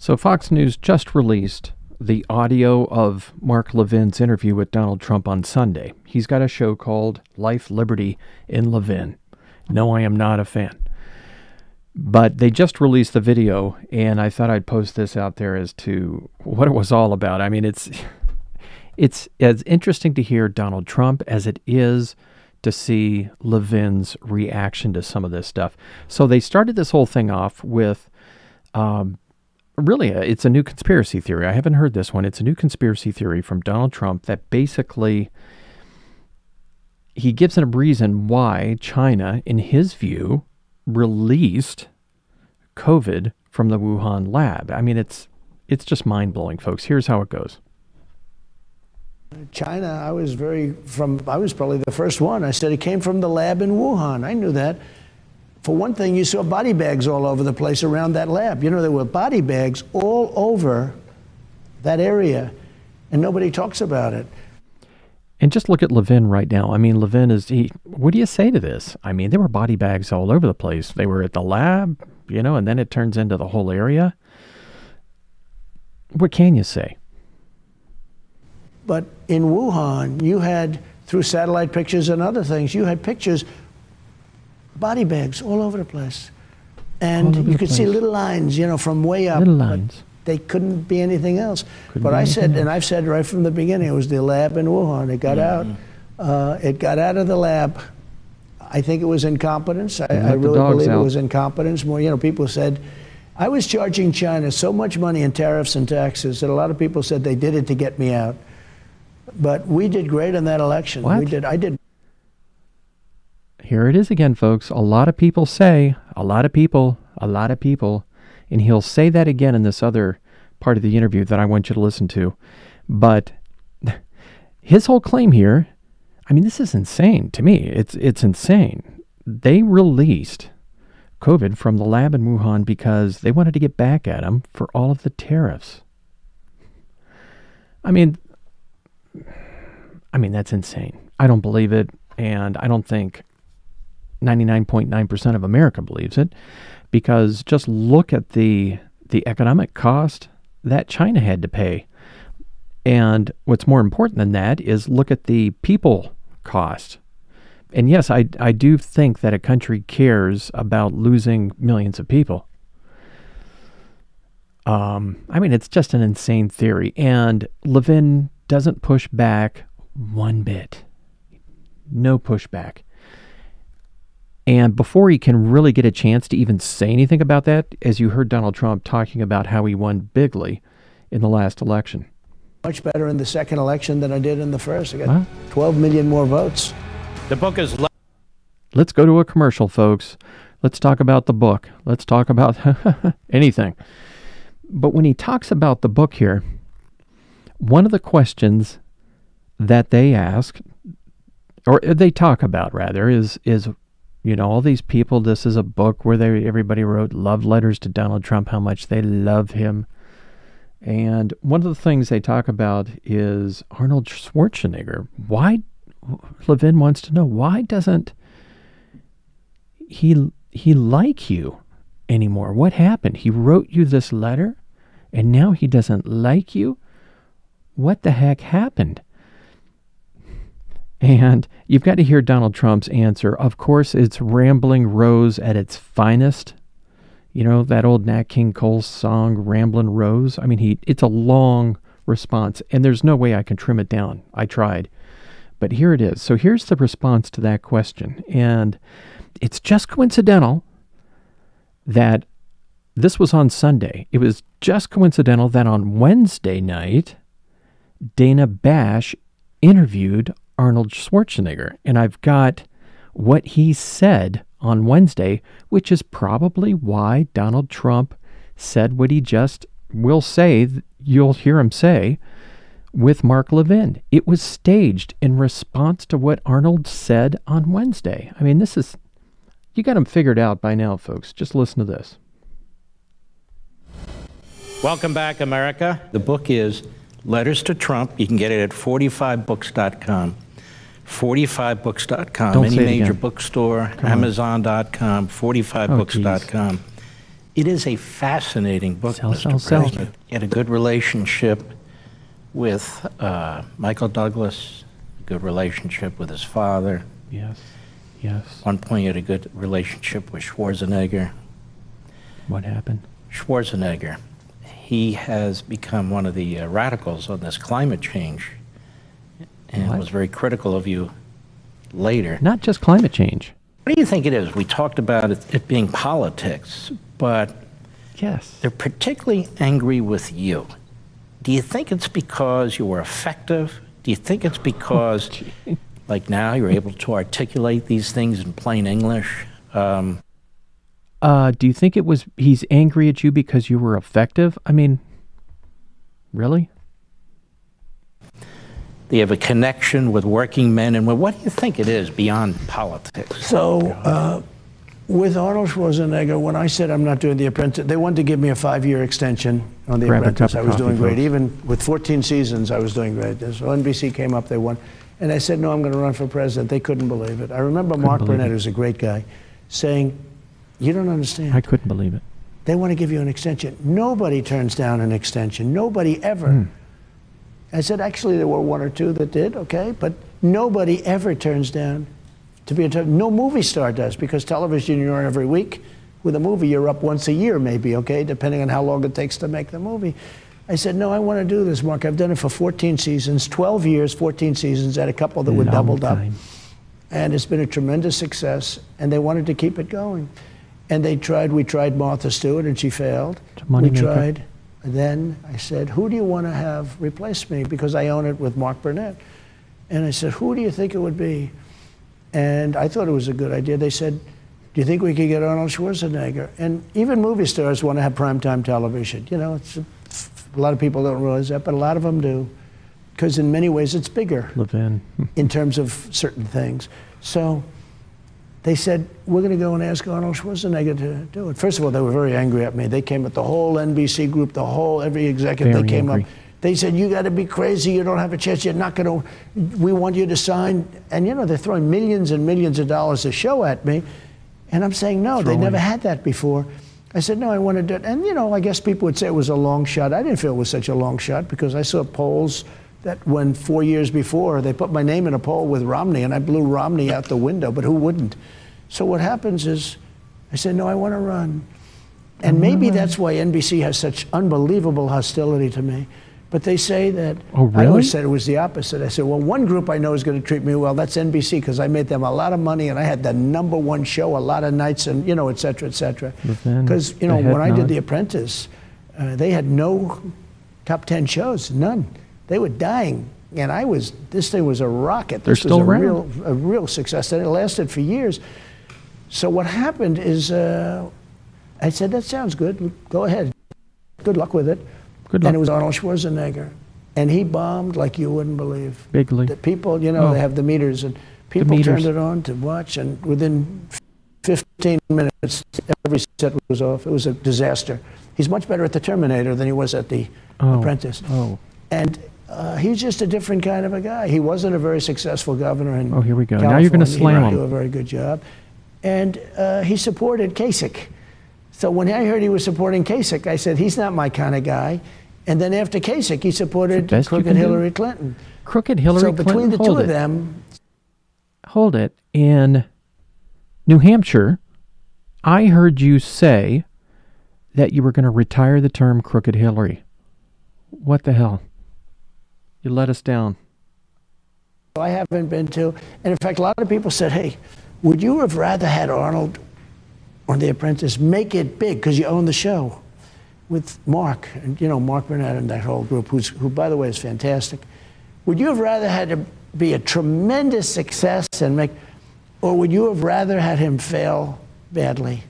So Fox News just released the audio of Mark Levin's interview with Donald Trump on Sunday. He's got a show called Life, Liberty & Levin. No, I am not a fan. But they just released the video, and I thought I'd post this out there as to what it was all about. I mean, it's it's as interesting to hear Donald Trump as it is to see Levin's reaction to some of this stuff. So they started this whole thing off with um, really, uh, it's a new conspiracy theory. I haven't heard this one. It's a new conspiracy theory from Donald Trump that basically he gives a reason why China, in his view, released COVID from the Wuhan lab. I mean, it's it's just mind blowing, folks. Here's how it goes. China, I was very from. I was probably the first one. I said it came from the lab in Wuhan. I knew that. For one thing, you saw body bags all over the place around that lab. You know, there were body bags all over that area, and nobody talks about it. And just look at Levin right now. I mean, Levin is he. What do you say to this? I mean, there were body bags all over the place. They were at the lab, you know, and then it turns into the whole area. What can you say? But in Wuhan, you had through satellite pictures and other things, you had pictures, body bags all over the place, and you could place. see little lines, you know, from way up. Little lines they couldn't be anything else. Couldn't but I said, else. and I've said right from the beginning, it was the lab in Wuhan. It got mm-hmm. out. Uh, it got out of the lab. I think it was incompetence. I, I really believe out. it was incompetence. More, you know, people said, I was charging China so much money in tariffs and taxes that a lot of people said they did it to get me out. But we did great in that election. What? We did. I did. Here it is again, folks. A lot of people say, a lot of people, a lot of people and he'll say that again in this other part of the interview that I want you to listen to. But his whole claim here, I mean, this is insane to me. It's it's insane. They released COVID from the lab in Wuhan because they wanted to get back at him for all of the tariffs. I mean, I mean that's insane. I don't believe it, and I don't think 99.9% of America believes it because just look at the the economic cost that China had to pay. And what's more important than that is look at the people cost. And yes, I, I do think that a country cares about losing millions of people. Um, I mean, it's just an insane theory. And Levin doesn't push back one bit. No pushback. And before he can really get a chance to even say anything about that, as you heard Donald Trump talking about how he won bigly in the last election. Much better in the second election than I did in the first. I got huh? 12 million more votes. The book is. Le- Let's go to a commercial, folks. Let's talk about the book. Let's talk about anything. But when he talks about the book here, one of the questions that they ask, or they talk about rather, is is you know, all these people. This is a book where they everybody wrote love letters to Donald Trump, how much they love him. And one of the things they talk about is Arnold Schwarzenegger. Why Levin wants to know why doesn't he he like you anymore? What happened? He wrote you this letter and now he doesn't like you? What the heck happened? And you've got to hear Donald Trump's answer. Of course, it's Rambling Rose at its finest. You know, that old Nat King Cole song, Ramblin' Rose? I mean, he it's a long response, and there's no way I can trim it down. I tried. But here it is. So here's the response to that question. And it's just coincidental that this was on Sunday. It was just coincidental that on Wednesday night, Dana Bash interviewed Arnold Schwarzenegger. And I've got what he said on Wednesday, which is probably why Donald Trump said what he just will say, you'll hear him say, with Mark Levin. It was staged in response to what Arnold said on Wednesday. I mean, this is, you got him figured out by now, folks. Just listen to this. Welcome back, America. The book is Letters to Trump. You can get it at 45books.com. 45books.com, Don't any major again. bookstore, Amazon.com, 45books.com. It is a fascinating book, sell, Mr. sell, President. Sell. He had a good relationship with uh, Michael Douglas, a good relationship with his father. Yes, yes. One point, he had a good relationship with Schwarzenegger. What happened? Schwarzenegger. He has become one of the uh, radicals on this climate change and what? was very critical of you later. Not just climate change. What do you think it is? We talked about it, it being politics, but yes, they're particularly angry with you. Do you think it's because you were effective? Do you think it's because, oh, like now, you're able to articulate these things in plain English? Um, uh, do you think it was he's angry at you because you were effective? I mean, really? They have a connection with working men and what do you think it is beyond politics? So, uh, with Arnold Schwarzenegger, when I said I'm not doing The Apprentice, they wanted to give me a five-year extension on The Grab Apprentice. I was doing great. Folks. Even with 14 seasons, I was doing great. So NBC came up, they won. And I said, no, I'm going to run for president. They couldn't believe it. I remember couldn't Mark Burnett, it. who's a great guy, saying, you don't understand. I couldn't believe it. They want to give you an extension. Nobody turns down an extension. Nobody ever. Mm. I said, actually, there were one or two that did, okay? But nobody ever turns down to be a te- no movie star does because television you're on every week. With a movie, you're up once a year, maybe, okay, depending on how long it takes to make the movie. I said, no, I want to do this, Mark. I've done it for 14 seasons, 12 years, 14 seasons, had a couple that were Long doubled time. up. And it's been a tremendous success, and they wanted to keep it going. And they tried, we tried Martha Stewart, and she failed. we maker. tried then I said, Who do you want to have replace me? Because I own it with Mark Burnett. And I said, Who do you think it would be? And I thought it was a good idea. They said, Do you think we could get Arnold Schwarzenegger? And even movie stars want to have primetime television. You know, it's a, a lot of people don't realize that, but a lot of them do. Because in many ways it's bigger Levin. in terms of certain things. So they said, We're going to go and ask Arnold Schwarzenegger to do it. First of all, they were very angry at me. They came at the whole NBC group, the whole, every executive, very they came angry. up. They said, You got to be crazy. You don't have a chance. You're not going to, we want you to sign. And, you know, they're throwing millions and millions of dollars a show at me. And I'm saying, No, throwing. they never had that before. I said, No, I want to do it. And, you know, I guess people would say it was a long shot. I didn't feel it was such a long shot because I saw polls that when four years before they put my name in a poll with Romney and I blew Romney out the window, but who wouldn't? So what happens is, I said, no, I want to run. And maybe that's why NBC has such unbelievable hostility to me. But they say that oh, really? I always said it was the opposite. I said, well, one group I know is going to treat me well. That's NBC because I made them a lot of money and I had the number one show a lot of nights and you know, et cetera, et cetera. Because you know, when I did The Apprentice, uh, they had no top ten shows, none. They were dying, and I was. This thing was a rocket. They're this still was a around. real, a real success, and it lasted for years. So what happened is, uh, I said, "That sounds good. Go ahead. Good luck with it." Good luck. And it was Arnold Schwarzenegger, and he bombed like you wouldn't believe. Bigly. The people, you know, Oh. they have the meters, and people meters. turned it on to watch, and within 15 minutes, every set was off. It was a disaster. He's much better at the Terminator than he was at the Oh. Apprentice. Oh. And uh, he's just a different kind of a guy. He wasn't a very successful governor in Oh, here we go. Now you're gonna California. slam He him. didn't do a very good job. And uh, he supported Kasich. So when I heard he was supporting Kasich, I said, he's not my kind of guy. And then after Kasich, he supported crooked can do. Hillary Clinton. Crooked Hillary so Clinton. between the hold two it. of them, hold it. In New Hampshire, I heard you say that you were going to retire the term crooked Hillary. What the hell? You let us down. I haven't been to. And in fact, a lot of people said, hey, would you have rather had Arnold on The Apprentice make it big because you own the show with Mark, and you know, Mark Burnett and that whole group, who's, who, by the way, is fantastic. Would you have rather had to be a tremendous success and make, or would you have rather had him fail badly?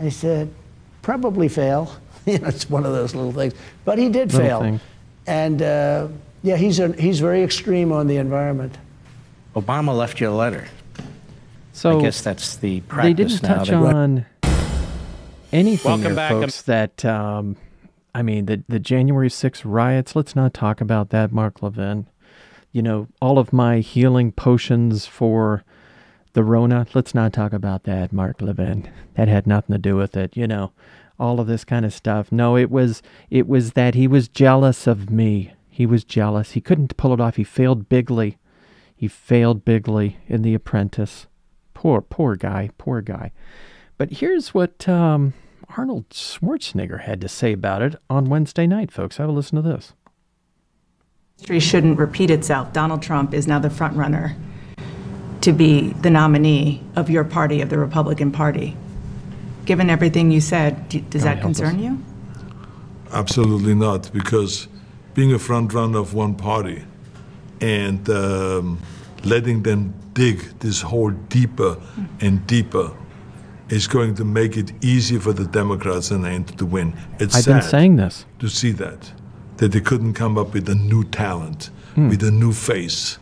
I said, probably fail. you know, it's one of those little things. But he did Little fail. thing. And uh, yeah, he's, a, he's very extreme on the environment. Obama left you a letter. So I guess that's the practice they practice didn't now. touch that- on anything Welcome there, back. folks. That um, I mean, the the January 6th riots. Let's not talk about that, Mark Levin. You know, all of my healing potions for the Rona. Let's not talk about that, Mark Levin. That had nothing to do with it. You know, all of this kind of stuff. No, it was it was that he was jealous of me. He was jealous. He couldn't pull it off. He failed bigly. He failed bigly in The Apprentice. Poor, poor guy. Poor guy. But here's what um, Arnold Schwarzenegger had to say about it on Wednesday night, folks. Have a listen to this. History shouldn't repeat itself. Donald Trump is now the front runner to be the nominee of your party, of the Republican Party. Given everything you said, does that concern you? Absolutely not, because being a front runner of one party and um, letting them dig this hole deeper and deeper is going to make it easier for the Democrats in the end to win. It's I've been saying this to see that that they couldn't come up with a new talent, hmm. with a new face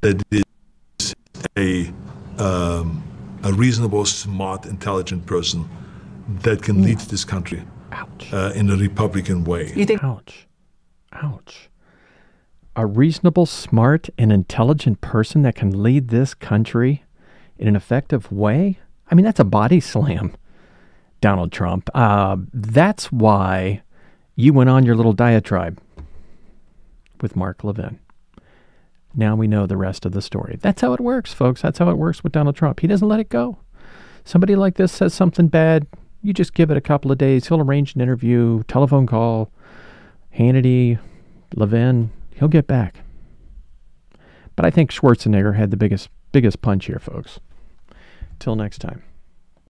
that is a um, a reasonable, smart, intelligent person that can lead this country uh, in a Republican way. You think? Ouch, ouch. A reasonable, smart, and intelligent person that can lead this country in an effective way. I mean, that's a body slam, Donald Trump. Uh, that's why you went on your little diatribe with Mark Levin. Now we know the rest of the story. That's how it works, folks. That's how it works with Donald Trump. He doesn't let it go. Somebody like this says something bad, you just give it a couple of days. He'll arrange an interview, telephone call, Hannity, Levin, he'll get back. But I think Schwarzenegger had the biggest biggest punch here, folks. Till next time.